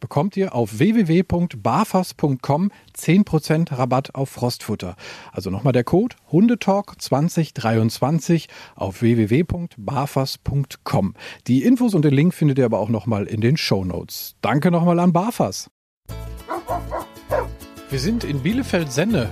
bekommt ihr auf www.barfas.com 10% Rabatt auf Frostfutter. Also nochmal der Code Hundetalk 2023 auf www.barfas.com. Die Infos und den Link findet ihr aber auch nochmal in den Show Notes. Danke nochmal an Barfas. Wir sind in Bielefeld-Senne.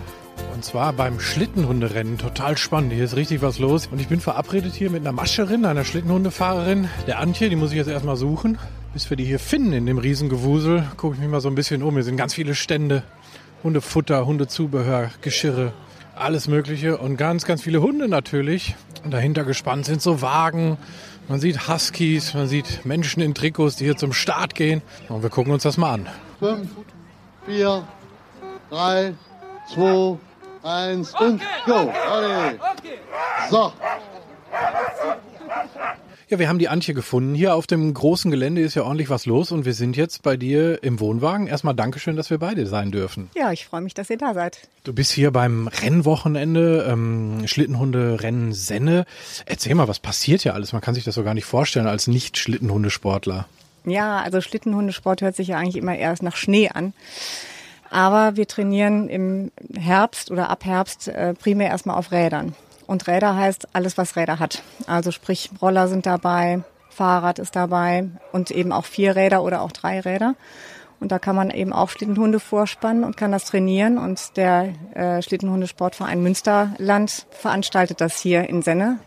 Und zwar beim Schlittenhunderennen. Total spannend. Hier ist richtig was los. Und ich bin verabredet hier mit einer Mascherin, einer Schlittenhundefahrerin, der Antje. Die muss ich jetzt erstmal suchen. Bis wir die hier finden in dem Riesengewusel, gucke ich mich mal so ein bisschen um. Hier sind ganz viele Stände. Hundefutter, Hundezubehör, Geschirre, alles Mögliche. Und ganz, ganz viele Hunde natürlich. Und dahinter gespannt sind so Wagen. Man sieht Huskies, man sieht Menschen in Trikots, die hier zum Start gehen. Und wir gucken uns das mal an. Fünf, vier, drei, zwei, eins und go. Alle. So. Ja, wir haben die Antje gefunden. Hier auf dem großen Gelände ist ja ordentlich was los und wir sind jetzt bei dir im Wohnwagen. Erstmal Dankeschön, dass wir beide sein dürfen. Ja, ich freue mich, dass ihr da seid. Du bist hier beim Rennwochenende, ähm, Schlittenhunde-Rennen Senne. Erzähl mal, was passiert hier alles? Man kann sich das so gar nicht vorstellen als Nicht-Schlittenhundesportler. Ja, also Schlittenhundesport hört sich ja eigentlich immer erst nach Schnee an. Aber wir trainieren im Herbst oder ab Herbst äh, primär erstmal auf Rädern. Und Räder heißt alles, was Räder hat. Also sprich, Roller sind dabei, Fahrrad ist dabei und eben auch vier Räder oder auch drei Räder. Und da kann man eben auch Schlittenhunde vorspannen und kann das trainieren. Und der äh, Schlittenhundesportverein Münsterland veranstaltet das hier in Senne.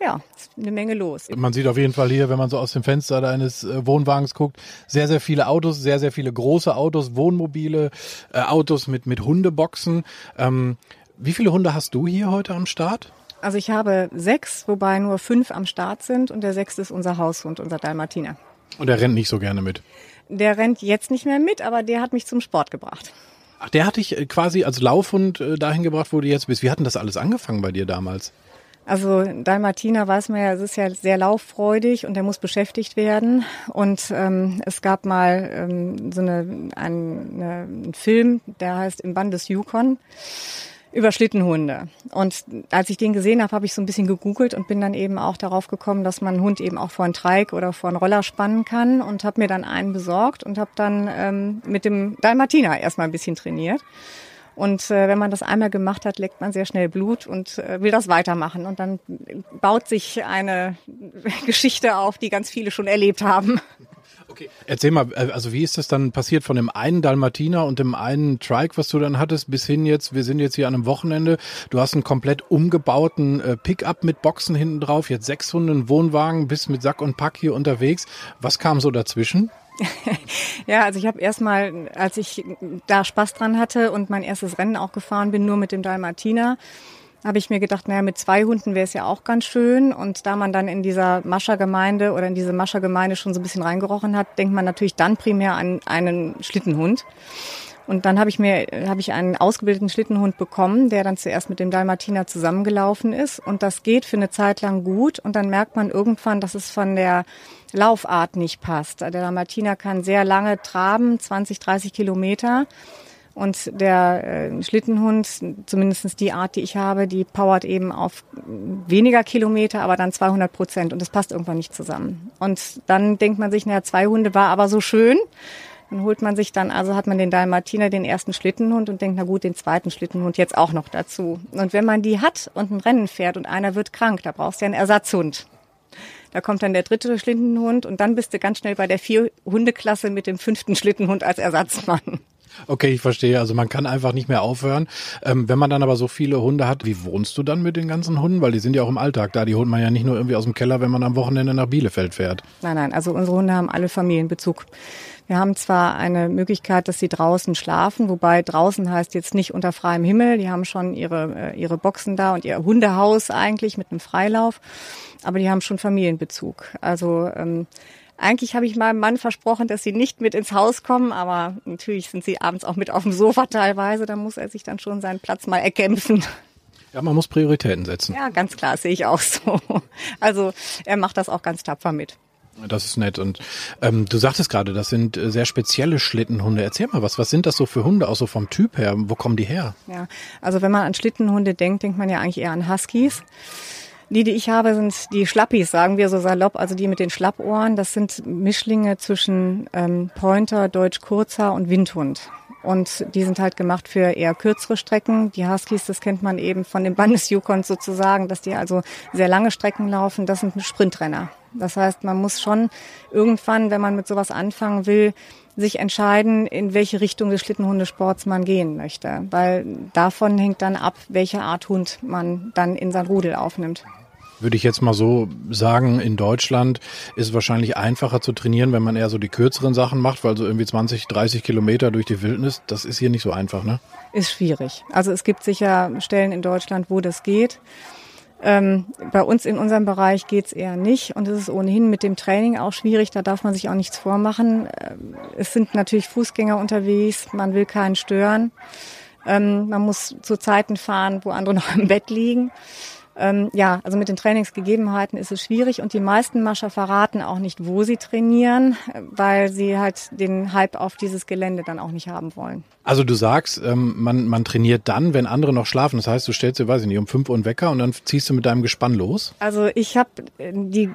Ja, ist eine Menge los. Man sieht auf jeden Fall hier, wenn man so aus dem Fenster eines äh, Wohnwagens guckt, sehr, sehr viele Autos, sehr, sehr viele große Autos, Wohnmobile, äh, Autos mit, mit Hundeboxen. Ähm, wie viele Hunde hast du hier heute am Start? Also ich habe sechs, wobei nur fünf am Start sind und der sechste ist unser Haushund, unser Dalmatiner. Und der rennt nicht so gerne mit? Der rennt jetzt nicht mehr mit, aber der hat mich zum Sport gebracht. Ach, der hat dich äh, quasi als Laufhund äh, dahin gebracht, wo du jetzt bist. Wie hat denn das alles angefangen bei dir damals? Also Dalmatiner weiß man ja, es ist ja sehr lauffreudig und der muss beschäftigt werden. Und ähm, es gab mal ähm, so eine, ein, eine, einen Film, der heißt Im Bann des Yukon über Schlittenhunde. Und als ich den gesehen habe, habe ich so ein bisschen gegoogelt und bin dann eben auch darauf gekommen, dass man einen Hund eben auch vor einen Treik oder vor einen Roller spannen kann und habe mir dann einen besorgt und habe dann ähm, mit dem Dalmatiner erstmal ein bisschen trainiert. Und äh, wenn man das einmal gemacht hat, leckt man sehr schnell Blut und äh, will das weitermachen. Und dann baut sich eine Geschichte auf, die ganz viele schon erlebt haben. Okay. Erzähl mal, äh, also wie ist das dann passiert von dem einen Dalmatiner und dem einen Trike, was du dann hattest, bis hin jetzt, wir sind jetzt hier an einem Wochenende, du hast einen komplett umgebauten äh, Pickup mit Boxen hinten drauf, jetzt sechs Hunde, einen Wohnwagen, bist mit Sack und Pack hier unterwegs. Was kam so dazwischen? ja, also ich habe erstmal, als ich da Spaß dran hatte und mein erstes Rennen auch gefahren bin, nur mit dem Dalmatiner, habe ich mir gedacht, naja, mit zwei Hunden wäre es ja auch ganz schön. Und da man dann in dieser Maschergemeinde oder in diese Maschergemeinde schon so ein bisschen reingerochen hat, denkt man natürlich dann primär an einen Schlittenhund. Und dann habe ich mir habe ich einen ausgebildeten Schlittenhund bekommen, der dann zuerst mit dem Dalmatiner zusammengelaufen ist. Und das geht für eine Zeit lang gut. Und dann merkt man irgendwann, dass es von der Laufart nicht passt. Der Dalmatiner kann sehr lange traben, 20, 30 Kilometer. Und der äh, Schlittenhund, zumindest die Art, die ich habe, die powert eben auf weniger Kilometer, aber dann 200 Prozent. Und das passt irgendwann nicht zusammen. Und dann denkt man sich, naja, zwei Hunde war aber so schön. Dann holt man sich dann, also hat man den Dalmatiner, den ersten Schlittenhund und denkt, na gut, den zweiten Schlittenhund jetzt auch noch dazu. Und wenn man die hat und ein Rennen fährt und einer wird krank, da brauchst du ja einen Ersatzhund. Da kommt dann der dritte Schlittenhund und dann bist du ganz schnell bei der Vier-Hunde-Klasse mit dem fünften Schlittenhund als Ersatzmann. Okay, ich verstehe. Also man kann einfach nicht mehr aufhören. Ähm, wenn man dann aber so viele Hunde hat, wie wohnst du dann mit den ganzen Hunden? Weil die sind ja auch im Alltag da. Die holt man ja nicht nur irgendwie aus dem Keller, wenn man am Wochenende nach Bielefeld fährt. Nein, nein. Also unsere Hunde haben alle Familienbezug. Wir haben zwar eine Möglichkeit, dass sie draußen schlafen, wobei draußen heißt jetzt nicht unter freiem Himmel. Die haben schon ihre, äh, ihre Boxen da und ihr Hundehaus eigentlich mit einem Freilauf. Aber die haben schon Familienbezug. Also ähm, eigentlich habe ich meinem Mann versprochen, dass sie nicht mit ins Haus kommen, aber natürlich sind sie abends auch mit auf dem Sofa teilweise. Da muss er sich dann schon seinen Platz mal erkämpfen. Ja, man muss Prioritäten setzen. Ja, ganz klar, sehe ich auch so. Also er macht das auch ganz tapfer mit. Das ist nett. Und ähm, du sagtest gerade, das sind äh, sehr spezielle Schlittenhunde. Erzähl mal was. Was sind das so für Hunde, auch so vom Typ her? Wo kommen die her? Ja, also wenn man an Schlittenhunde denkt, denkt man ja eigentlich eher an Huskies. Die, die ich habe, sind die Schlappis, sagen wir so salopp, also die mit den Schlappohren. Das sind Mischlinge zwischen ähm, Pointer, Deutsch Kurzer und Windhund. Und die sind halt gemacht für eher kürzere Strecken. Die Huskies, das kennt man eben von den Bandes-Yukons sozusagen, dass die also sehr lange Strecken laufen. Das sind Sprintrenner. Das heißt, man muss schon irgendwann, wenn man mit sowas anfangen will, sich entscheiden, in welche Richtung des Schlittenhundesports man gehen möchte. Weil davon hängt dann ab, welche Art Hund man dann in sein Rudel aufnimmt würde ich jetzt mal so sagen, in Deutschland ist es wahrscheinlich einfacher zu trainieren, wenn man eher so die kürzeren Sachen macht, weil so irgendwie 20, 30 Kilometer durch die Wildnis, das ist hier nicht so einfach, ne? Ist schwierig. Also es gibt sicher Stellen in Deutschland, wo das geht. Ähm, bei uns in unserem Bereich geht's eher nicht und es ist ohnehin mit dem Training auch schwierig, da darf man sich auch nichts vormachen. Ähm, es sind natürlich Fußgänger unterwegs, man will keinen stören. Ähm, man muss zu Zeiten fahren, wo andere noch im Bett liegen. Ähm, ja, also mit den Trainingsgegebenheiten ist es schwierig und die meisten Mascher verraten auch nicht, wo sie trainieren, weil sie halt den Hype auf dieses Gelände dann auch nicht haben wollen. Also du sagst, ähm, man, man trainiert dann, wenn andere noch schlafen. Das heißt, du stellst dir, weiß ich nicht, um fünf Uhr einen Wecker und dann ziehst du mit deinem Gespann los? Also ich habe äh,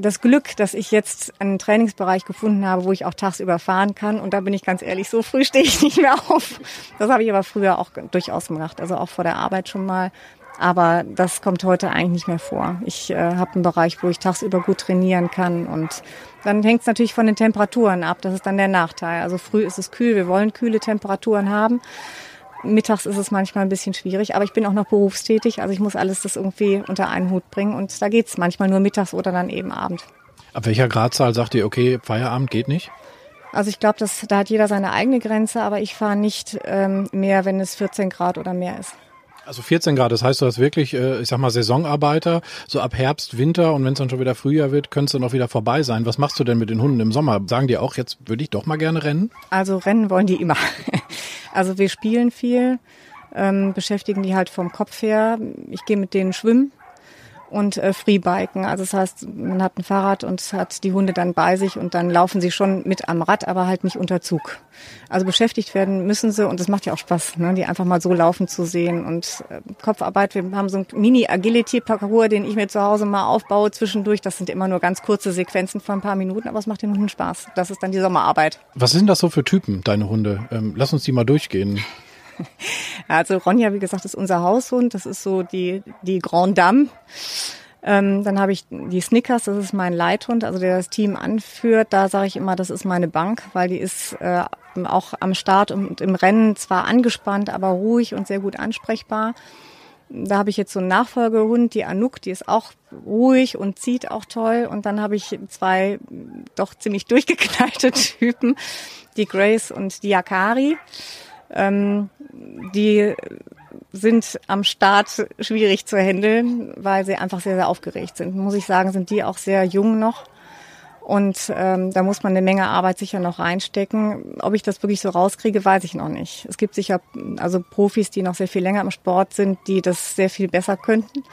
das Glück, dass ich jetzt einen Trainingsbereich gefunden habe, wo ich auch tagsüber fahren kann. Und da bin ich ganz ehrlich, so früh stehe ich nicht mehr auf. Das habe ich aber früher auch durchaus gemacht. Also auch vor der Arbeit schon mal aber das kommt heute eigentlich nicht mehr vor. Ich äh, habe einen Bereich, wo ich tagsüber gut trainieren kann und dann hängt es natürlich von den Temperaturen ab. Das ist dann der Nachteil. Also früh ist es kühl, wir wollen kühle Temperaturen haben. Mittags ist es manchmal ein bisschen schwierig, aber ich bin auch noch berufstätig, also ich muss alles das irgendwie unter einen Hut bringen und da geht's manchmal nur mittags oder dann eben Abend. Ab welcher Gradzahl sagt ihr, okay, Feierabend geht nicht? Also ich glaube, da hat jeder seine eigene Grenze, aber ich fahre nicht ähm, mehr, wenn es 14 Grad oder mehr ist. Also 14 Grad, das heißt, du hast wirklich, äh, ich sag mal, Saisonarbeiter, so ab Herbst, Winter und wenn es dann schon wieder Frühjahr wird, könnte es dann auch wieder vorbei sein. Was machst du denn mit den Hunden im Sommer? Sagen die auch, jetzt würde ich doch mal gerne rennen? Also rennen wollen die immer. Also wir spielen viel, ähm, beschäftigen die halt vom Kopf her. Ich gehe mit denen schwimmen und äh, Freebiken. Also das heißt, man hat ein Fahrrad und hat die Hunde dann bei sich und dann laufen sie schon mit am Rad, aber halt nicht unter Zug. Also beschäftigt werden müssen sie und das macht ja auch Spaß, ne, die einfach mal so laufen zu sehen und äh, Kopfarbeit. Wir haben so ein Mini-Agility-Parcours, den ich mir zu Hause mal aufbaue zwischendurch. Das sind immer nur ganz kurze Sequenzen von ein paar Minuten, aber es macht den Hunden Spaß. Das ist dann die Sommerarbeit. Was sind das so für Typen, deine Hunde? Ähm, lass uns die mal durchgehen. Also Ronja, wie gesagt, ist unser Haushund. Das ist so die, die Grand Dame. Ähm, dann habe ich die Snickers, das ist mein Leithund, also der das Team anführt. Da sage ich immer, das ist meine Bank, weil die ist äh, auch am Start und im Rennen zwar angespannt, aber ruhig und sehr gut ansprechbar. Da habe ich jetzt so einen Nachfolgehund, die Anouk, die ist auch ruhig und zieht auch toll. Und dann habe ich zwei doch ziemlich durchgeknallte Typen, die Grace und die Akari. Ähm, die sind am Start schwierig zu handeln, weil sie einfach sehr, sehr aufgeregt sind. Muss ich sagen, sind die auch sehr jung noch. Und ähm, da muss man eine Menge Arbeit sicher noch reinstecken. Ob ich das wirklich so rauskriege, weiß ich noch nicht. Es gibt sicher also Profis, die noch sehr viel länger im Sport sind, die das sehr viel besser könnten.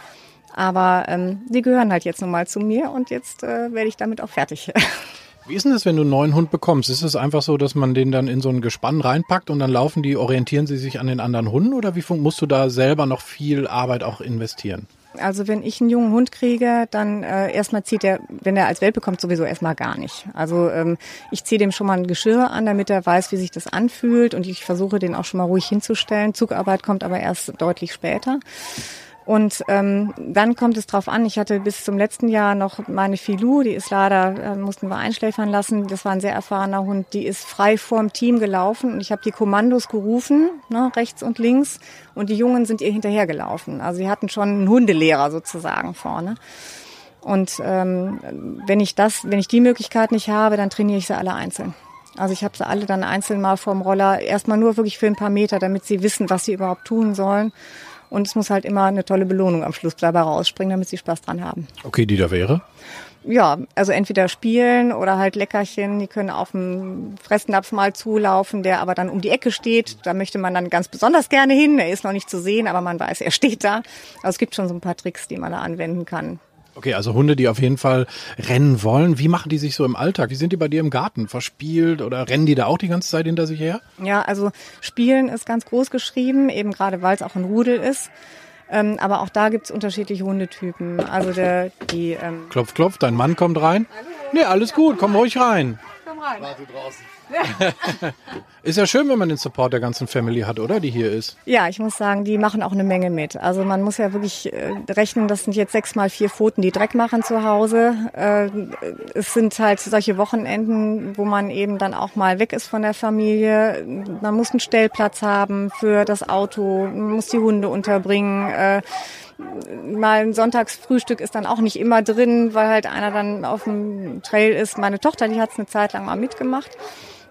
Aber ähm, die gehören halt jetzt nun mal zu mir und jetzt äh, werde ich damit auch fertig. Wie ist denn das, wenn du einen neuen Hund bekommst? Ist es einfach so, dass man den dann in so ein Gespann reinpackt und dann laufen die, orientieren sie sich an den anderen Hunden oder wie musst du da selber noch viel Arbeit auch investieren? Also wenn ich einen jungen Hund kriege, dann äh, erstmal zieht er, wenn er als Welpe kommt, sowieso erstmal gar nicht. Also ähm, ich ziehe dem schon mal ein Geschirr an, damit er weiß, wie sich das anfühlt und ich versuche den auch schon mal ruhig hinzustellen. Zugarbeit kommt aber erst deutlich später. Und ähm, dann kommt es drauf an, ich hatte bis zum letzten Jahr noch meine Filou, die ist leider, äh, mussten wir einschläfern lassen. Das war ein sehr erfahrener Hund, die ist frei vorm Team gelaufen und ich habe die Kommandos gerufen, ne, rechts und links, und die Jungen sind ihr hinterhergelaufen. Also sie hatten schon einen Hundelehrer sozusagen vorne. Und ähm, wenn ich das, wenn ich die Möglichkeit nicht habe, dann trainiere ich sie alle einzeln. Also ich habe sie alle dann einzeln mal vorm Roller, erstmal nur wirklich für ein paar Meter, damit sie wissen, was sie überhaupt tun sollen. Und es muss halt immer eine tolle Belohnung am Schluss dabei rausspringen, damit sie Spaß dran haben. Okay, die da wäre? Ja, also entweder spielen oder halt Leckerchen. Die können auf dem Fressnapf mal zulaufen, der aber dann um die Ecke steht. Da möchte man dann ganz besonders gerne hin. Er ist noch nicht zu sehen, aber man weiß, er steht da. Also es gibt schon so ein paar Tricks, die man da anwenden kann. Okay, also Hunde, die auf jeden Fall rennen wollen. Wie machen die sich so im Alltag? Wie sind die bei dir im Garten? Verspielt oder rennen die da auch die ganze Zeit hinter sich her? Ja, also Spielen ist ganz groß geschrieben, eben gerade weil es auch ein Rudel ist. Ähm, aber auch da gibt's unterschiedliche Hundetypen. Also der, die. Ähm klopf, klopf, dein Mann kommt rein. Hallo. Nee, alles gut, komm ruhig rein. Komm rein. Warte draußen. ist ja schön, wenn man den Support der ganzen Family hat, oder? Die hier ist. Ja, ich muss sagen, die machen auch eine Menge mit. Also man muss ja wirklich äh, rechnen, das sind jetzt sechs mal vier Pfoten, die Dreck machen zu Hause. Äh, es sind halt solche Wochenenden, wo man eben dann auch mal weg ist von der Familie. Man muss einen Stellplatz haben für das Auto, man muss die Hunde unterbringen. Äh, mal ein Sonntagsfrühstück ist dann auch nicht immer drin, weil halt einer dann auf dem Trail ist. Meine Tochter, die hat es eine Zeit lang mal mitgemacht.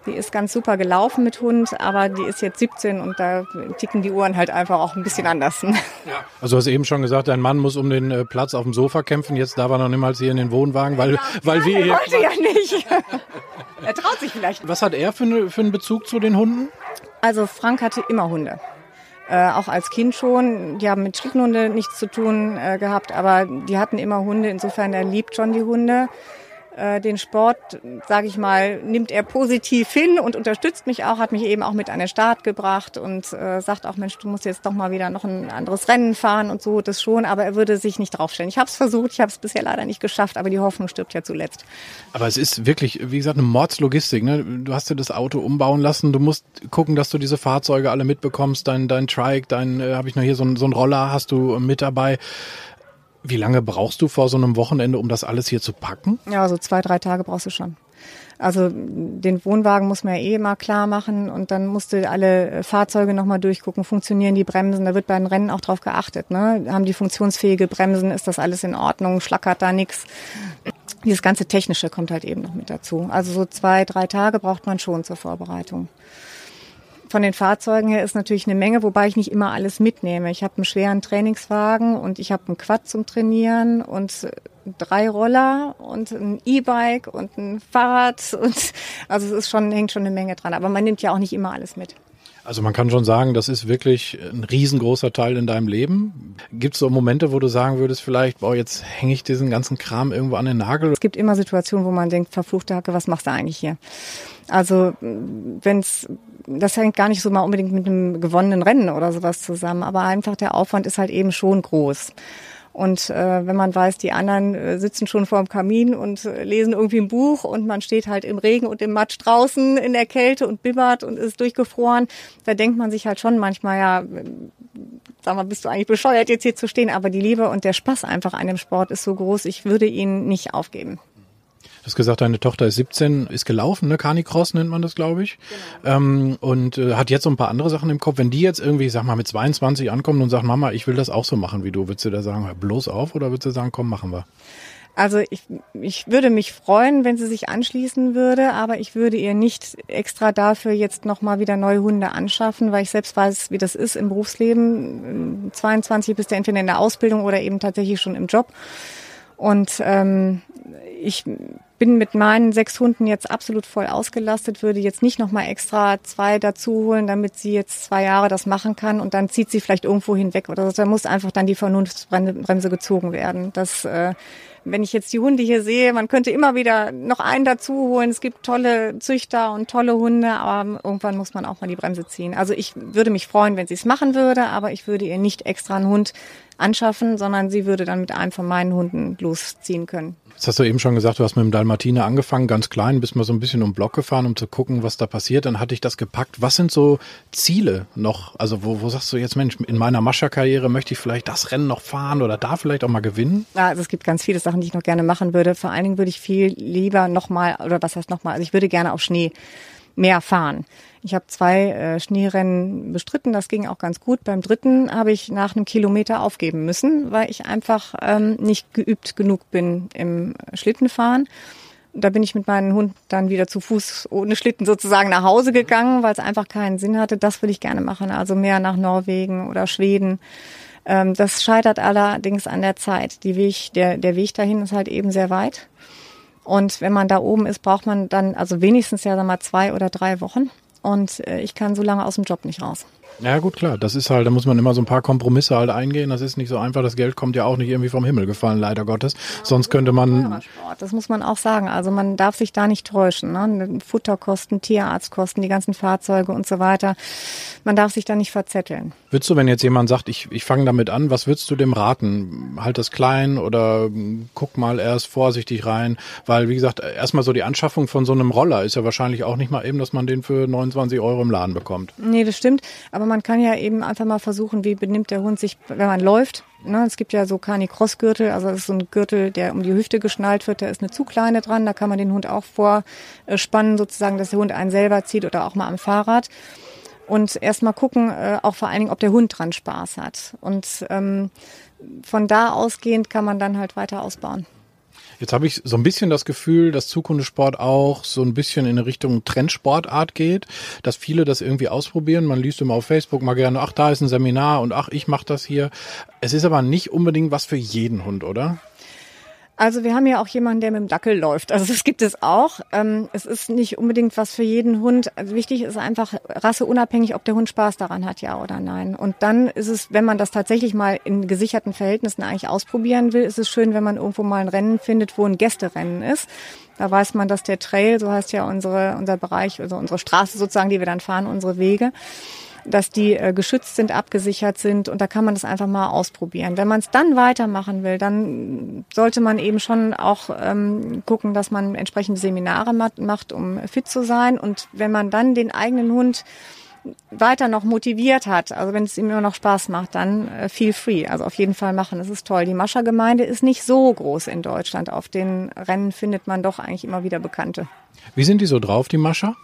Die ist ganz super gelaufen mit Hund, aber die ist jetzt 17 und da ticken die Uhren halt einfach auch ein bisschen anders. Ja. Also hast du eben schon gesagt, dein Mann muss um den äh, Platz auf dem Sofa kämpfen. Jetzt darf er noch niemals hier in den Wohnwagen, weil, ja, weil wir er wollte ja nicht. er traut sich vielleicht. Was hat er für, eine, für einen Bezug zu den Hunden? Also Frank hatte immer Hunde. Äh, auch als Kind schon. Die haben mit Schlittenhunde nichts zu tun äh, gehabt, aber die hatten immer Hunde. Insofern er liebt schon die Hunde. Äh, den Sport, sage ich mal, nimmt er positiv hin und unterstützt mich auch, hat mich eben auch mit an den Start gebracht und äh, sagt auch, Mensch, du musst jetzt doch mal wieder noch ein anderes Rennen fahren und so, das schon, aber er würde sich nicht draufstellen. Ich habe es versucht, ich habe es bisher leider nicht geschafft, aber die Hoffnung stirbt ja zuletzt. Aber es ist wirklich, wie gesagt, eine Mordslogistik. Ne? Du hast dir das Auto umbauen lassen, du musst gucken, dass du diese Fahrzeuge alle mitbekommst, dein, dein Trike, dein, äh, habe ich noch hier so so ein Roller, hast du mit dabei. Wie lange brauchst du vor so einem Wochenende, um das alles hier zu packen? Ja, so zwei, drei Tage brauchst du schon. Also den Wohnwagen muss man ja eh mal klar machen und dann musst du alle Fahrzeuge nochmal durchgucken, funktionieren die Bremsen, da wird bei den Rennen auch drauf geachtet. Ne? Haben die funktionsfähige Bremsen, ist das alles in Ordnung, schlackert da nichts. Dieses ganze Technische kommt halt eben noch mit dazu. Also so zwei, drei Tage braucht man schon zur Vorbereitung von den Fahrzeugen her ist natürlich eine Menge, wobei ich nicht immer alles mitnehme. Ich habe einen schweren Trainingswagen und ich habe einen Quad zum Trainieren und drei Roller und ein E-Bike und ein Fahrrad und also es ist schon hängt schon eine Menge dran. Aber man nimmt ja auch nicht immer alles mit. Also man kann schon sagen, das ist wirklich ein riesengroßer Teil in deinem Leben. Gibt es so Momente, wo du sagen würdest, vielleicht, boah, jetzt hänge ich diesen ganzen Kram irgendwo an den Nagel? Es gibt immer Situationen, wo man denkt, verfluchte Hacke, was machst du eigentlich hier? Also wenn's, das hängt gar nicht so mal unbedingt mit einem gewonnenen Rennen oder sowas zusammen, aber einfach der Aufwand ist halt eben schon groß. Und äh, wenn man weiß, die anderen äh, sitzen schon vor dem Kamin und äh, lesen irgendwie ein Buch und man steht halt im Regen und im Matsch draußen in der Kälte und bibbert und ist durchgefroren, da denkt man sich halt schon manchmal, ja, sag mal, bist du eigentlich bescheuert, jetzt hier zu stehen? Aber die Liebe und der Spaß einfach an dem Sport ist so groß, ich würde ihn nicht aufgeben. Du hast gesagt, deine Tochter ist 17, ist gelaufen, ne? Carnicross nennt man das, glaube ich. Genau. Ähm, und äh, hat jetzt so ein paar andere Sachen im Kopf. Wenn die jetzt irgendwie, sag mal, mit 22 ankommen und sagen, Mama, ich will das auch so machen wie du, würdest du da sagen, hör bloß auf oder würdest du sagen, komm, machen wir? Also ich, ich würde mich freuen, wenn sie sich anschließen würde, aber ich würde ihr nicht extra dafür jetzt nochmal wieder neue Hunde anschaffen, weil ich selbst weiß, wie das ist im Berufsleben. 22 bist du entweder in der Ausbildung oder eben tatsächlich schon im Job. Und ähm, ich bin mit meinen sechs Hunden jetzt absolut voll ausgelastet, würde jetzt nicht nochmal extra zwei dazu holen, damit sie jetzt zwei Jahre das machen kann und dann zieht sie vielleicht irgendwo hinweg oder so. Da muss einfach dann die Vernunftsbremse gezogen werden. Das äh, wenn ich jetzt die Hunde hier sehe, man könnte immer wieder noch einen dazu holen. Es gibt tolle Züchter und tolle Hunde, aber irgendwann muss man auch mal die Bremse ziehen. Also ich würde mich freuen, wenn sie es machen würde, aber ich würde ihr nicht extra einen Hund anschaffen, sondern sie würde dann mit einem von meinen Hunden losziehen können. Jetzt hast du eben schon gesagt, du hast mit dem Dalmatiner angefangen, ganz klein, bist mal so ein bisschen um Block gefahren, um zu gucken, was da passiert. Dann hatte ich das gepackt. Was sind so Ziele noch? Also wo, wo sagst du jetzt, Mensch, in meiner Mascha-Karriere möchte ich vielleicht das Rennen noch fahren oder da vielleicht auch mal gewinnen? Ja, also es gibt ganz viele Sachen, die ich noch gerne machen würde. Vor allen Dingen würde ich viel lieber nochmal, oder was heißt nochmal, also ich würde gerne auf Schnee mehr fahren. Ich habe zwei äh, Schneerennen bestritten, das ging auch ganz gut. Beim dritten habe ich nach einem Kilometer aufgeben müssen, weil ich einfach ähm, nicht geübt genug bin im Schlittenfahren. Da bin ich mit meinem Hund dann wieder zu Fuß ohne Schlitten sozusagen nach Hause gegangen, weil es einfach keinen Sinn hatte. Das will ich gerne machen, also mehr nach Norwegen oder Schweden. Ähm, das scheitert allerdings an der Zeit. Die Weg, der, der Weg dahin ist halt eben sehr weit. Und wenn man da oben ist, braucht man dann also wenigstens ja sag mal zwei oder drei Wochen und äh, ich kann so lange aus dem Job nicht raus. Ja gut, klar. Das ist halt, da muss man immer so ein paar Kompromisse halt eingehen. Das ist nicht so einfach. Das Geld kommt ja auch nicht irgendwie vom Himmel gefallen, leider Gottes. Ja, Sonst könnte man. Das muss man auch sagen. Also man darf sich da nicht täuschen. Ne? Futterkosten, Tierarztkosten, die ganzen Fahrzeuge und so weiter. Man darf sich da nicht verzetteln. Würdest du, wenn jetzt jemand sagt, ich, ich fange damit an, was würdest du dem raten? Halt das klein oder guck mal erst vorsichtig rein? Weil, wie gesagt, erstmal so die Anschaffung von so einem Roller ist ja wahrscheinlich auch nicht mal eben, dass man den für 29 Euro im Laden bekommt. Nee, das stimmt. Aber aber man kann ja eben einfach mal versuchen, wie benimmt der Hund sich, wenn man läuft. Ne, es gibt ja so Canicross-Gürtel, also das ist so ein Gürtel, der um die Hüfte geschnallt wird, da ist eine Zugleine dran, da kann man den Hund auch vorspannen, sozusagen, dass der Hund einen selber zieht oder auch mal am Fahrrad. Und erstmal gucken, äh, auch vor allen Dingen, ob der Hund dran Spaß hat. Und ähm, von da ausgehend kann man dann halt weiter ausbauen. Jetzt habe ich so ein bisschen das Gefühl, dass Zukunftssport auch so ein bisschen in Richtung Trendsportart geht, dass viele das irgendwie ausprobieren. Man liest immer auf Facebook mal gerne, ach, da ist ein Seminar und ach, ich mache das hier. Es ist aber nicht unbedingt was für jeden Hund, oder? Also wir haben ja auch jemanden, der mit dem Dackel läuft. Also das gibt es auch. Ähm, es ist nicht unbedingt was für jeden Hund. Also wichtig ist einfach rasseunabhängig, ob der Hund Spaß daran hat, ja oder nein. Und dann ist es, wenn man das tatsächlich mal in gesicherten Verhältnissen eigentlich ausprobieren will, ist es schön, wenn man irgendwo mal ein Rennen findet, wo ein Gästerennen ist. Da weiß man, dass der Trail, so heißt ja unsere, unser Bereich, also unsere Straße sozusagen, die wir dann fahren, unsere Wege, dass die äh, geschützt sind, abgesichert sind und da kann man das einfach mal ausprobieren. Wenn man es dann weitermachen will, dann sollte man eben schon auch ähm, gucken, dass man entsprechende Seminare macht, um fit zu sein. Und wenn man dann den eigenen Hund weiter noch motiviert hat, also wenn es ihm immer noch Spaß macht, dann äh, feel free. Also auf jeden Fall machen. Das ist toll. Die Mascha-Gemeinde ist nicht so groß in Deutschland. Auf den Rennen findet man doch eigentlich immer wieder Bekannte. Wie sind die so drauf, die Mascha?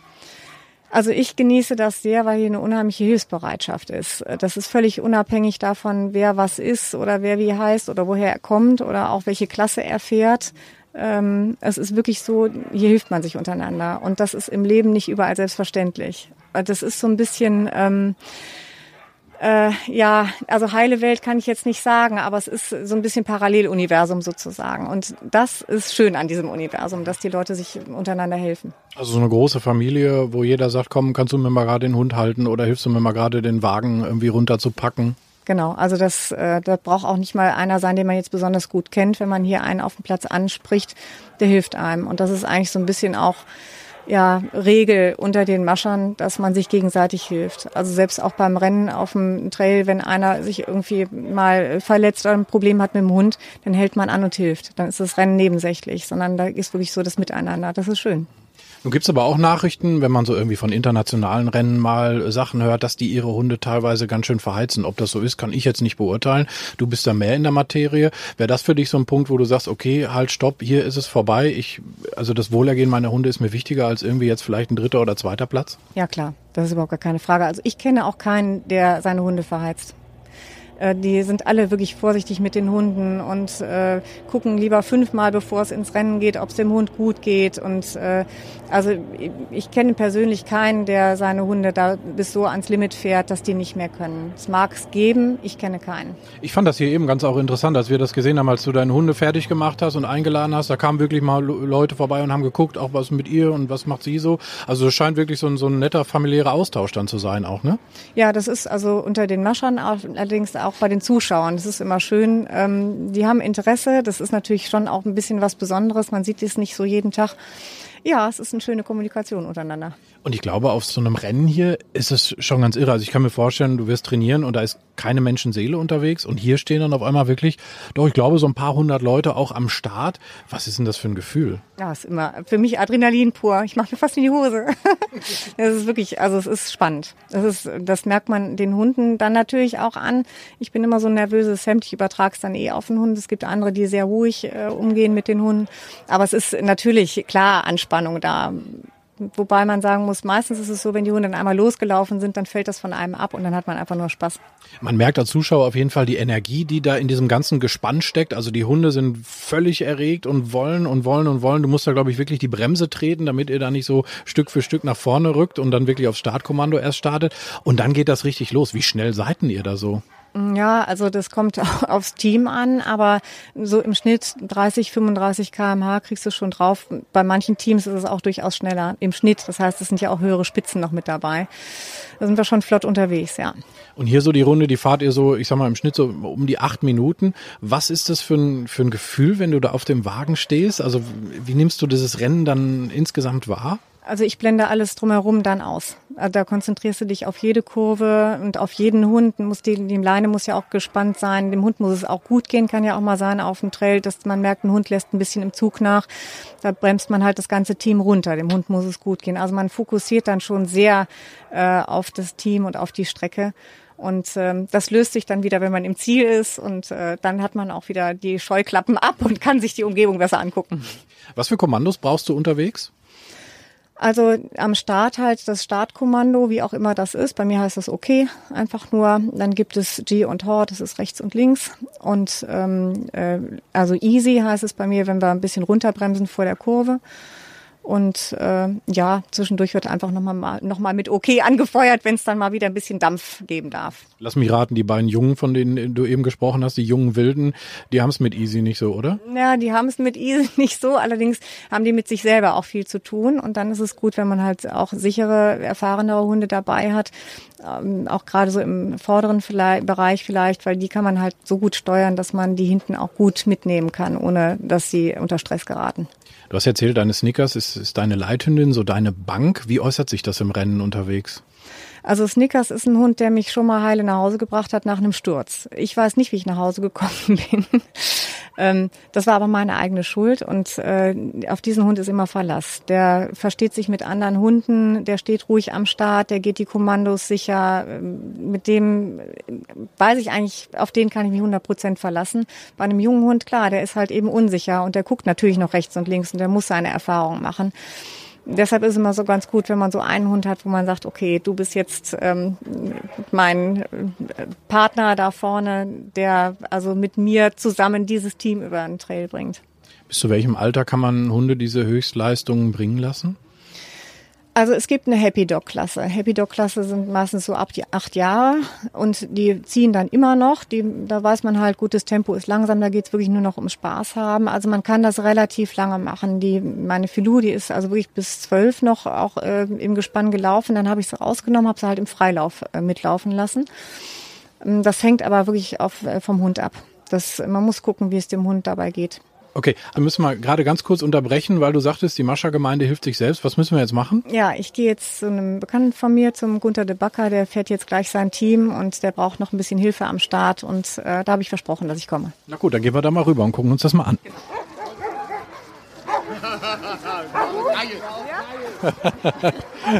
Also ich genieße das sehr, weil hier eine unheimliche Hilfsbereitschaft ist. Das ist völlig unabhängig davon, wer was ist oder wer wie heißt oder woher er kommt oder auch welche Klasse er fährt. Ähm, es ist wirklich so, hier hilft man sich untereinander. Und das ist im Leben nicht überall selbstverständlich. Das ist so ein bisschen... Äh, ja, also heile Welt kann ich jetzt nicht sagen, aber es ist so ein bisschen Paralleluniversum sozusagen. Und das ist schön an diesem Universum, dass die Leute sich untereinander helfen. Also so eine große Familie, wo jeder sagt, komm, kannst du mir mal gerade den Hund halten oder hilfst du mir mal gerade den Wagen irgendwie runterzupacken? Genau, also das, äh, da braucht auch nicht mal einer sein, den man jetzt besonders gut kennt. Wenn man hier einen auf dem Platz anspricht, der hilft einem. Und das ist eigentlich so ein bisschen auch ja, Regel unter den Maschern, dass man sich gegenseitig hilft. Also selbst auch beim Rennen auf dem Trail, wenn einer sich irgendwie mal verletzt oder ein Problem hat mit dem Hund, dann hält man an und hilft. Dann ist das Rennen nebensächlich, sondern da ist wirklich so das Miteinander. Das ist schön. Nun gibt's aber auch Nachrichten, wenn man so irgendwie von internationalen Rennen mal Sachen hört, dass die ihre Hunde teilweise ganz schön verheizen. Ob das so ist, kann ich jetzt nicht beurteilen. Du bist da mehr in der Materie. Wäre das für dich so ein Punkt, wo du sagst, okay, halt, stopp, hier ist es vorbei. Ich, also das Wohlergehen meiner Hunde ist mir wichtiger als irgendwie jetzt vielleicht ein dritter oder zweiter Platz? Ja, klar. Das ist überhaupt gar keine Frage. Also ich kenne auch keinen, der seine Hunde verheizt. Äh, die sind alle wirklich vorsichtig mit den Hunden und äh, gucken lieber fünfmal, bevor es ins Rennen geht, ob es dem Hund gut geht. Und äh, also ich kenne persönlich keinen, der seine Hunde da bis so ans Limit fährt, dass die nicht mehr können. Es mag es geben, ich kenne keinen. Ich fand das hier eben ganz auch interessant, als wir das gesehen haben, als du deine Hunde fertig gemacht hast und eingeladen hast. Da kamen wirklich mal Leute vorbei und haben geguckt, auch was mit ihr und was macht sie so. Also es scheint wirklich so ein, so ein netter familiärer Austausch dann zu sein auch, ne? Ja, das ist also unter den Maschern allerdings auch auch bei den Zuschauern. Das ist immer schön. Ähm, die haben Interesse. Das ist natürlich schon auch ein bisschen was Besonderes. Man sieht es nicht so jeden Tag. Ja, es ist eine schöne Kommunikation untereinander. Und ich glaube, auf so einem Rennen hier ist es schon ganz irre. Also ich kann mir vorstellen, du wirst trainieren und da ist keine Menschenseele unterwegs und hier stehen dann auf einmal wirklich, doch ich glaube, so ein paar hundert Leute auch am Start. Was ist denn das für ein Gefühl? Ja, ist immer für mich Adrenalin pur. Ich mache mir fast in die Hose. Es ist wirklich, also es ist spannend. Das ist, das merkt man den Hunden dann natürlich auch an. Ich bin immer so ein nervöses Hemd. Ich übertrage es dann eh auf den Hund. Es gibt andere, die sehr ruhig äh, umgehen mit den Hunden. Aber es ist natürlich klar Anspannung da Wobei man sagen muss, meistens ist es so, wenn die Hunde dann einmal losgelaufen sind, dann fällt das von einem ab und dann hat man einfach nur Spaß. Man merkt als Zuschauer auf jeden Fall die Energie, die da in diesem ganzen Gespann steckt. Also die Hunde sind völlig erregt und wollen und wollen und wollen. Du musst da, glaube ich, wirklich die Bremse treten, damit ihr da nicht so Stück für Stück nach vorne rückt und dann wirklich aufs Startkommando erst startet. Und dann geht das richtig los. Wie schnell seid ihr da so? Ja, also das kommt aufs Team an, aber so im Schnitt 30, 35 kmh kriegst du schon drauf. Bei manchen Teams ist es auch durchaus schneller im Schnitt. Das heißt, es sind ja auch höhere Spitzen noch mit dabei. Da sind wir schon flott unterwegs, ja. Und hier so die Runde, die fahrt ihr so, ich sag mal, im Schnitt so um die acht Minuten. Was ist das für ein, für ein Gefühl, wenn du da auf dem Wagen stehst? Also wie nimmst du dieses Rennen dann insgesamt wahr? Also ich blende alles drumherum dann aus. Also da konzentrierst du dich auf jede Kurve und auf jeden Hund. Muss die, die Leine muss ja auch gespannt sein. Dem Hund muss es auch gut gehen. Kann ja auch mal sein auf dem Trail, dass man merkt, ein Hund lässt ein bisschen im Zug nach. Da bremst man halt das ganze Team runter. Dem Hund muss es gut gehen. Also man fokussiert dann schon sehr äh, auf das Team und auf die Strecke. Und ähm, das löst sich dann wieder, wenn man im Ziel ist. Und äh, dann hat man auch wieder die Scheuklappen ab und kann sich die Umgebung besser angucken. Was für Kommandos brauchst du unterwegs? Also am Start halt das Startkommando, wie auch immer das ist. Bei mir heißt das okay, einfach nur. Dann gibt es G und H, das ist rechts und links. Und ähm, äh, also easy heißt es bei mir, wenn wir ein bisschen runterbremsen vor der Kurve. Und äh, ja, zwischendurch wird einfach nochmal noch mal mit OK angefeuert, wenn es dann mal wieder ein bisschen Dampf geben darf. Lass mich raten, die beiden Jungen, von denen du eben gesprochen hast, die jungen Wilden, die haben es mit Easy nicht so, oder? Ja, die haben es mit Easy nicht so. Allerdings haben die mit sich selber auch viel zu tun. Und dann ist es gut, wenn man halt auch sichere, erfahrenere Hunde dabei hat. Ähm, auch gerade so im vorderen vielleicht, Bereich vielleicht, weil die kann man halt so gut steuern, dass man die hinten auch gut mitnehmen kann, ohne dass sie unter Stress geraten. Du hast erzählt, deine Snickers ist, ist deine Leithündin, so deine Bank. Wie äußert sich das im Rennen unterwegs? Also Snickers ist ein Hund, der mich schon mal heile nach Hause gebracht hat nach einem Sturz. Ich weiß nicht, wie ich nach Hause gekommen bin. Ähm, das war aber meine eigene Schuld und äh, auf diesen Hund ist immer Verlass. Der versteht sich mit anderen Hunden, der steht ruhig am Start, der geht die Kommandos sicher. Ähm, mit dem äh, weiß ich eigentlich, auf den kann ich mich 100 Prozent verlassen. Bei einem jungen Hund, klar, der ist halt eben unsicher und der guckt natürlich noch rechts und links und der muss seine Erfahrungen machen. Deshalb ist es immer so ganz gut, wenn man so einen Hund hat, wo man sagt, okay, du bist jetzt ähm, mein äh, Partner da vorne, der also mit mir zusammen dieses Team über den Trail bringt. Bis zu welchem Alter kann man Hunde diese Höchstleistungen bringen lassen? Also es gibt eine Happy Dog Klasse. Happy Dog Klasse sind meistens so ab die acht Jahre und die ziehen dann immer noch. Die, da weiß man halt, gutes Tempo ist langsam, da geht's wirklich nur noch um Spaß haben. Also man kann das relativ lange machen. Die, meine Filou, die ist also wirklich bis zwölf noch auch äh, im Gespann gelaufen. Dann habe ich sie rausgenommen, habe sie halt im Freilauf äh, mitlaufen lassen. Ähm, das hängt aber wirklich auf, äh, vom Hund ab. Das, man muss gucken, wie es dem Hund dabei geht. Okay, dann müssen wir gerade ganz kurz unterbrechen, weil du sagtest, die Mascha-Gemeinde hilft sich selbst. Was müssen wir jetzt machen? Ja, ich gehe jetzt zu einem Bekannten von mir, zum Gunter de Backer, der fährt jetzt gleich sein Team und der braucht noch ein bisschen Hilfe am Start und äh, da habe ich versprochen, dass ich komme. Na gut, dann gehen wir da mal rüber und gucken uns das mal an. Genau.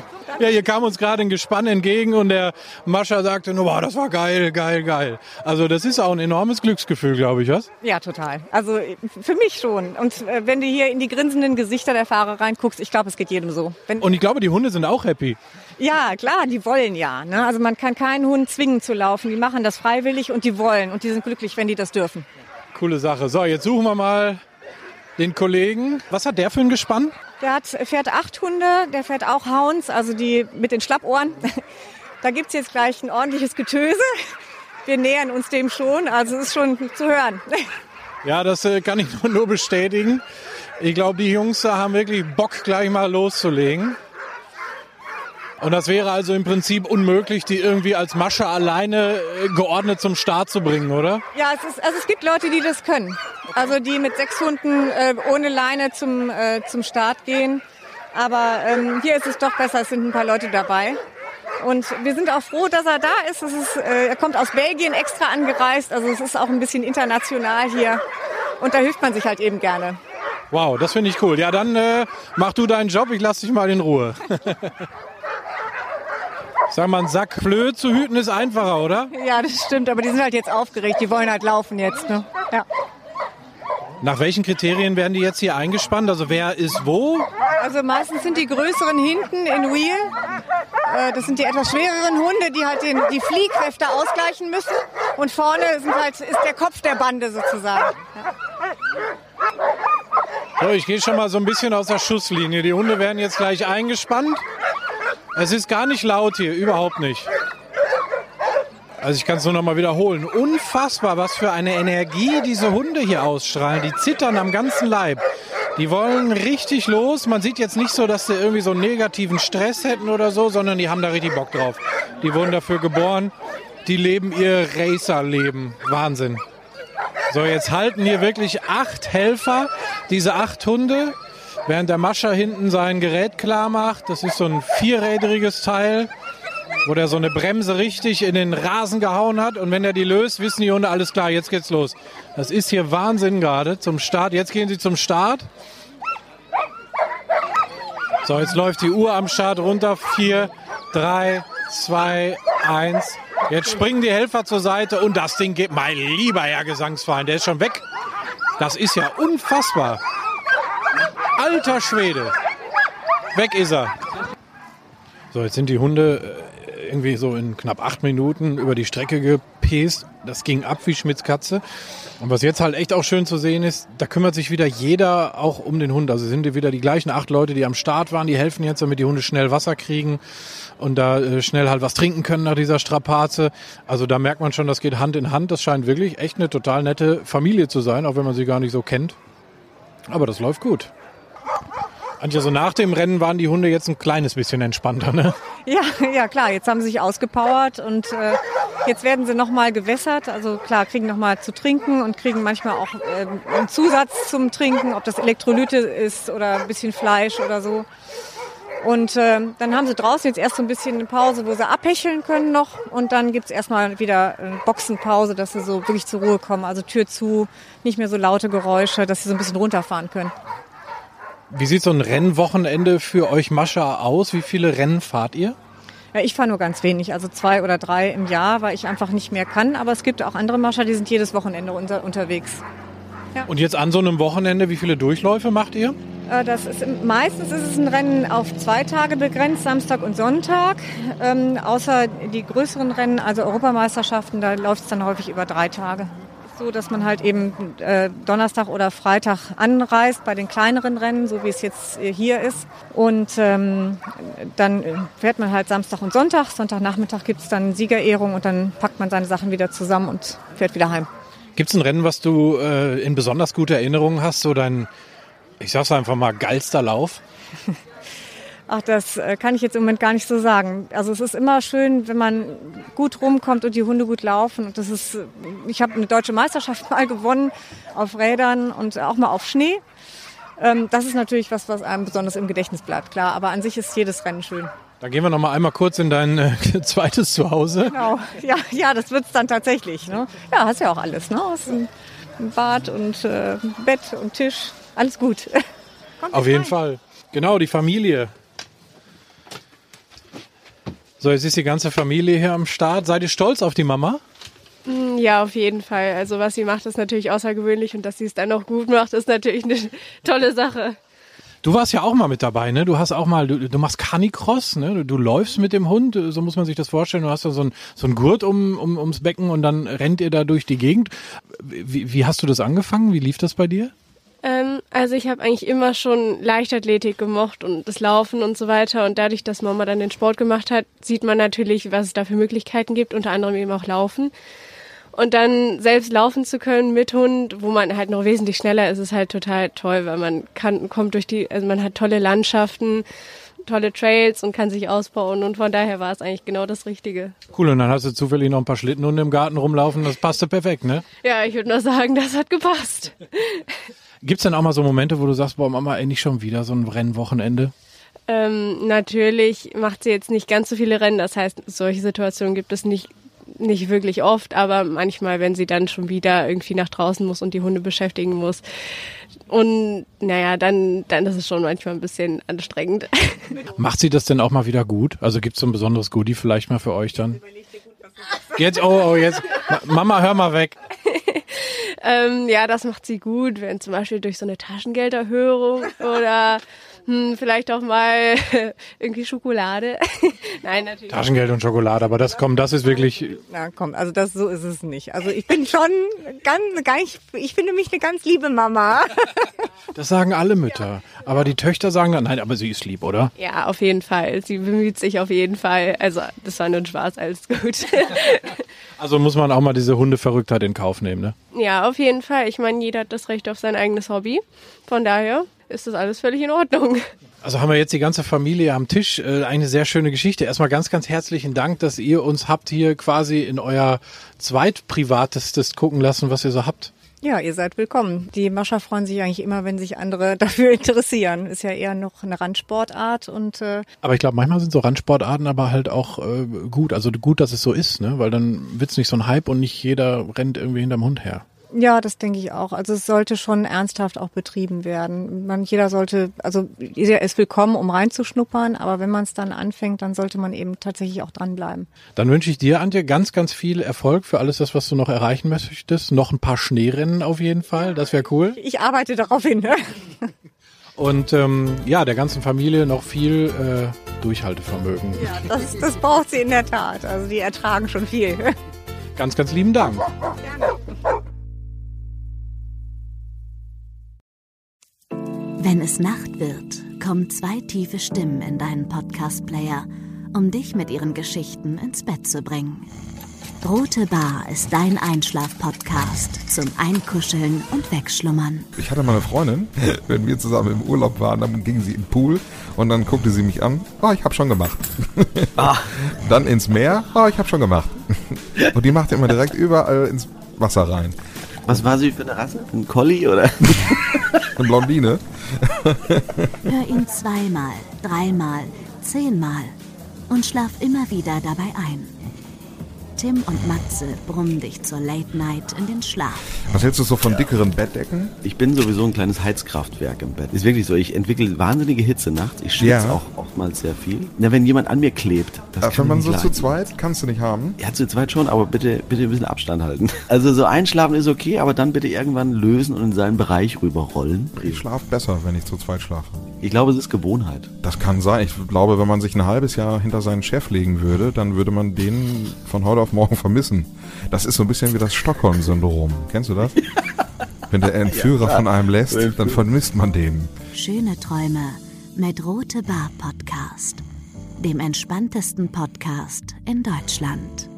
Ja, hier kam uns gerade ein Gespann entgegen und der Mascha sagte nur, boah, das war geil, geil, geil. Also das ist auch ein enormes Glücksgefühl, glaube ich, was? Ja, total. Also für mich schon. Und äh, wenn du hier in die grinsenden Gesichter der Fahrer reinguckst, ich glaube, es geht jedem so. Wenn und ich glaube, die Hunde sind auch happy. Ja, klar, die wollen ja. Ne? Also man kann keinen Hund zwingen zu laufen. Die machen das freiwillig und die wollen. Und die sind glücklich, wenn die das dürfen. Coole Sache. So, jetzt suchen wir mal den Kollegen. Was hat der für ein Gespann? Der hat, fährt acht Hunde, der fährt auch Hounds, also die mit den Schlappohren. Da gibt's jetzt gleich ein ordentliches Getöse. Wir nähern uns dem schon, also es ist schon zu hören. Ja, das äh, kann ich nur bestätigen. Ich glaube, die Jungs haben wirklich Bock, gleich mal loszulegen. Und das wäre also im Prinzip unmöglich, die irgendwie als Masche alleine äh, geordnet zum Start zu bringen, oder? Ja, es ist, also es gibt Leute, die das können. Also die mit sechs Hunden äh, ohne Leine zum, äh, zum Start gehen. Aber ähm, hier ist es doch besser, es sind ein paar Leute dabei. Und wir sind auch froh, dass er da ist. Ist äh, er kommt aus Belgien extra angereist. Also es ist auch ein bisschen international hier. Und da hilft man sich halt eben gerne. Wow, das finde ich cool. Ja, dann äh, mach du deinen Job, ich lasse dich mal in Ruhe. Sag mal, ein Sack Flöhe zu hüten ist einfacher, oder? Ja, das stimmt, aber die sind halt jetzt aufgeregt, die wollen halt laufen jetzt. Ne? Ja. Nach welchen Kriterien werden die jetzt hier eingespannt? Also wer ist wo? Also meistens sind die größeren hinten in Wheel. Äh, das sind die etwas schwereren Hunde, die halt den, die Fliehkräfte ausgleichen müssen. Und vorne sind halt, ist der Kopf der Bande sozusagen. So, ich gehe schon mal so ein bisschen aus der Schusslinie. Die Hunde werden jetzt gleich eingespannt. Es ist gar nicht laut hier, überhaupt nicht. Also ich kann es nur noch mal wiederholen. Unfassbar, was für eine Energie diese Hunde hier ausstrahlen. Die zittern am ganzen Leib. Die wollen richtig los. Man sieht jetzt nicht so, dass sie irgendwie so einen negativen Stress hätten oder so, sondern die haben da richtig Bock drauf. Die wurden dafür geboren. Die leben ihr Racer-Leben. Wahnsinn. So, jetzt halten hier wirklich acht Helfer diese acht Hunde, während der Mascher hinten sein Gerät klar macht. Das ist so ein vierrädriges Teil, wo der so eine Bremse richtig in den Rasen gehauen hat. Und wenn er die löst, wissen die Hunde, alles klar, jetzt geht's los. Das ist hier Wahnsinn gerade zum Start. Jetzt gehen sie zum Start. So, jetzt läuft die Uhr am Start runter. Vier, drei, zwei, eins. Jetzt springen die Helfer zur Seite und das Ding geht. Mein lieber Herr Gesangsverein, der ist schon weg. Das ist ja unfassbar. Alter Schwede. Weg ist er. So, jetzt sind die Hunde äh, irgendwie so in knapp acht Minuten über die Strecke gepest. Das ging ab wie Schmitz Katze. Und was jetzt halt echt auch schön zu sehen ist, da kümmert sich wieder jeder auch um den Hund. Also sind wieder die gleichen acht Leute, die am Start waren, die helfen jetzt, damit die Hunde schnell Wasser kriegen und da äh, schnell halt was trinken können nach dieser Strapaze. Also da merkt man schon, das geht Hand in Hand. Das scheint wirklich echt eine total nette Familie zu sein, auch wenn man sie gar nicht so kennt. Aber das läuft gut. Anja, so nach dem Rennen waren die Hunde jetzt ein kleines bisschen entspannter, ne? Ja, ja klar. Jetzt haben sie sich ausgepowert und äh, jetzt werden sie nochmal gewässert. Also klar, kriegen nochmal zu trinken und kriegen manchmal auch äh, einen Zusatz zum Trinken, ob das Elektrolyte ist oder ein bisschen Fleisch oder so. Und äh, dann haben sie draußen jetzt erst so ein bisschen eine Pause, wo sie abhecheln können noch. Und dann gibt's erstmal wieder eine Boxenpause, dass sie so wirklich zur Ruhe kommen. Also Tür zu, nicht mehr so laute Geräusche, dass sie so ein bisschen runterfahren können. Wie sieht so ein Rennwochenende für euch Mascha aus? Wie viele Rennen fahrt ihr? Ja, ich fahre nur ganz wenig, also zwei oder drei im Jahr, weil ich einfach nicht mehr kann. Aber es gibt auch andere Mascher, die sind jedes Wochenende unter, unterwegs. Ja. Und jetzt an so einem Wochenende, wie viele Durchläufe macht ihr? Äh, das ist, meistens ist es ein Rennen auf zwei Tage begrenzt, Samstag und Sonntag. Ähm, außer die größeren Rennen, also Europameisterschaften, da läuft es dann häufig über drei Tage. So, dass man halt eben äh, Donnerstag oder Freitag anreist bei den kleineren Rennen, so wie es jetzt äh, hier ist. Und ähm, dann fährt man halt Samstag und Sonntag. Sonntagnachmittag gibt es dann Siegerehrung und dann packt man seine Sachen wieder zusammen und fährt wieder heim. Gibt es ein Rennen, was du äh, in besonders guter Erinnerung hast, so dein, ich sag's einfach mal, geilster Lauf? Ach, das äh, kann ich jetzt im Moment gar nicht so sagen. Also es ist immer schön, wenn man gut rumkommt und die Hunde gut laufen. Und das ist, ich habe eine deutsche Meisterschaft mal gewonnen auf Rädern und auch mal auf Schnee. Ähm, das ist natürlich was, was einem besonders im Gedächtnis bleibt, klar. Aber an sich ist jedes Rennen schön. Da gehen wir noch mal einmal kurz in dein äh, zweites Zuhause. Genau, ja, ja das wird's dann tatsächlich. Ne? Ja, hast ja auch alles. Ne? Hast ein, ein Bad und äh, Bett und Tisch. Alles gut. Auf jeden rein. Fall. Genau, die Familie. So, jetzt ist die ganze Familie hier am Start. Seid ihr stolz auf die Mama? Mm, ja, auf jeden Fall. Also was sie macht, ist natürlich außergewöhnlich und dass sie es dann auch gut macht, ist natürlich eine tolle Sache. Du warst ja auch mal mit dabei, ne? Du hast auch mal, du, du machst Canicross, ne? Du, du, läufst mit dem Hund, so muss man sich das vorstellen. Du hast da so ein, so ein Gurt um, um, ums Becken und dann rennt ihr da durch die Gegend. Wie, wie hast du das angefangen? Wie lief das bei dir? Ähm, also ich habe eigentlich immer schon Leichtathletik gemocht und das Laufen und so weiter. Und dadurch, dass Mama dann den Sport gemacht hat, sieht man natürlich, was es da für Möglichkeiten gibt, unter anderem eben auch Laufen. Und dann selbst laufen zu können mit Hund, wo man halt noch wesentlich schneller ist, ist halt total toll, weil man kann, kommt durch die, also man hat tolle Landschaften, tolle Trails und kann sich ausbauen und von daher war es eigentlich genau das Richtige. Cool, und dann hast du zufällig noch ein paar Schlittenhunde im Garten rumlaufen, das passte perfekt, ne? Ja, ich würde nur sagen, das hat gepasst. Gibt's denn auch mal so Momente, wo du sagst, boah, Mama, ey, nicht schon wieder so ein Rennwochenende? Ähm, natürlich macht sie jetzt nicht ganz so viele Rennen, das heißt, solche Situationen gibt es nicht nicht wirklich oft, aber manchmal, wenn sie dann schon wieder irgendwie nach draußen muss und die Hunde beschäftigen muss. Und naja, dann, dann ist es schon manchmal ein bisschen anstrengend. Macht sie das denn auch mal wieder gut? Also gibt es so ein besonderes Goodie vielleicht mal für euch dann? Jetzt, oh, oh, jetzt. Mama, hör mal weg. Ähm, ja, das macht sie gut, wenn zum Beispiel durch so eine Taschengelderhöhung oder hm, vielleicht auch mal irgendwie Schokolade. Nein, natürlich. Taschengeld und Schokolade, aber das kommt, das ist wirklich. Na komm, also das so ist es nicht. Also ich bin schon ganz, ganz ich finde mich eine ganz liebe Mama. Das sagen alle Mütter. Aber die Töchter sagen dann, nein, aber sie ist lieb, oder? Ja, auf jeden Fall. Sie bemüht sich auf jeden Fall. Also das war nur ein Spaß, alles gut. Also muss man auch mal diese Hundeverrücktheit in Kauf nehmen, ne? Ja, auf jeden Fall. Ich meine, jeder hat das Recht auf sein eigenes Hobby. Von daher ist das alles völlig in Ordnung. Also haben wir jetzt die ganze Familie am Tisch. Äh, eine sehr schöne Geschichte. Erstmal ganz, ganz herzlichen Dank, dass ihr uns habt hier quasi in euer zweitprivatestes gucken lassen, was ihr so habt. Ja, ihr seid willkommen. Die Mascher freuen sich eigentlich immer, wenn sich andere dafür interessieren. Ist ja eher noch eine Randsportart und äh Aber ich glaube, manchmal sind so Randsportarten aber halt auch äh, gut. Also gut, dass es so ist, ne? Weil dann wird's nicht so ein Hype und nicht jeder rennt irgendwie hinterm Hund her. Ja, das denke ich auch. Also es sollte schon ernsthaft auch betrieben werden. Man, jeder sollte, also jeder ist willkommen, um reinzuschnuppern, aber wenn man es dann anfängt, dann sollte man eben tatsächlich auch dranbleiben. Dann wünsche ich dir, Antje, ganz, ganz viel Erfolg für alles das, was du noch erreichen möchtest. Noch ein paar Schneerennen auf jeden Fall, das wäre cool. Ich arbeite darauf hin. Ne? Und ähm, ja, der ganzen Familie noch viel äh, Durchhaltevermögen. Ja, das, das braucht sie in der Tat. Also die ertragen schon viel. Ganz, ganz lieben Dank. Gerne. Wenn es Nacht wird, kommen zwei tiefe Stimmen in deinen Podcast-Player, um dich mit ihren Geschichten ins Bett zu bringen. Rote Bar ist dein Einschlaf-Podcast zum Einkuscheln und Wegschlummern. Ich hatte mal eine Freundin, wenn wir zusammen im Urlaub waren, dann ging sie in den Pool und dann guckte sie mich an. Ah, oh, ich habe schon gemacht. Ah. Dann ins Meer. Ah, oh, ich habe schon gemacht. Und die macht immer direkt überall ins Wasser rein. Was war sie für eine Rasse? Ein Collie oder? eine Blondine. Hör ihn zweimal, dreimal, zehnmal und schlaf immer wieder dabei ein. Tim und Matze brummen dich zur Late Night in den Schlaf. Was hältst du so von dickeren Bettdecken? Ich bin sowieso ein kleines Heizkraftwerk im Bett. Ist wirklich so. Ich entwickle wahnsinnige Hitze nachts. Ich schwitze ja. auch oftmals sehr viel. Na, wenn jemand an mir klebt, das ja, Wenn man so leiden. zu zweit, kannst du nicht haben. Ja, zu zweit schon, aber bitte, bitte ein bisschen Abstand halten. Also so einschlafen ist okay, aber dann bitte irgendwann lösen und in seinen Bereich rüberrollen. Ich schlafe besser, wenn ich zu zweit schlafe. Ich glaube, es ist Gewohnheit. Das kann sein. Ich glaube, wenn man sich ein halbes Jahr hinter seinen Chef legen würde, dann würde man den von heute auf morgen vermissen. Das ist so ein bisschen wie das Stockholm-Syndrom. Kennst du das? Wenn der Entführer ja, von einem lässt, dann vermisst man den. Schöne Träume mit Rote Bar Podcast, dem entspanntesten Podcast in Deutschland.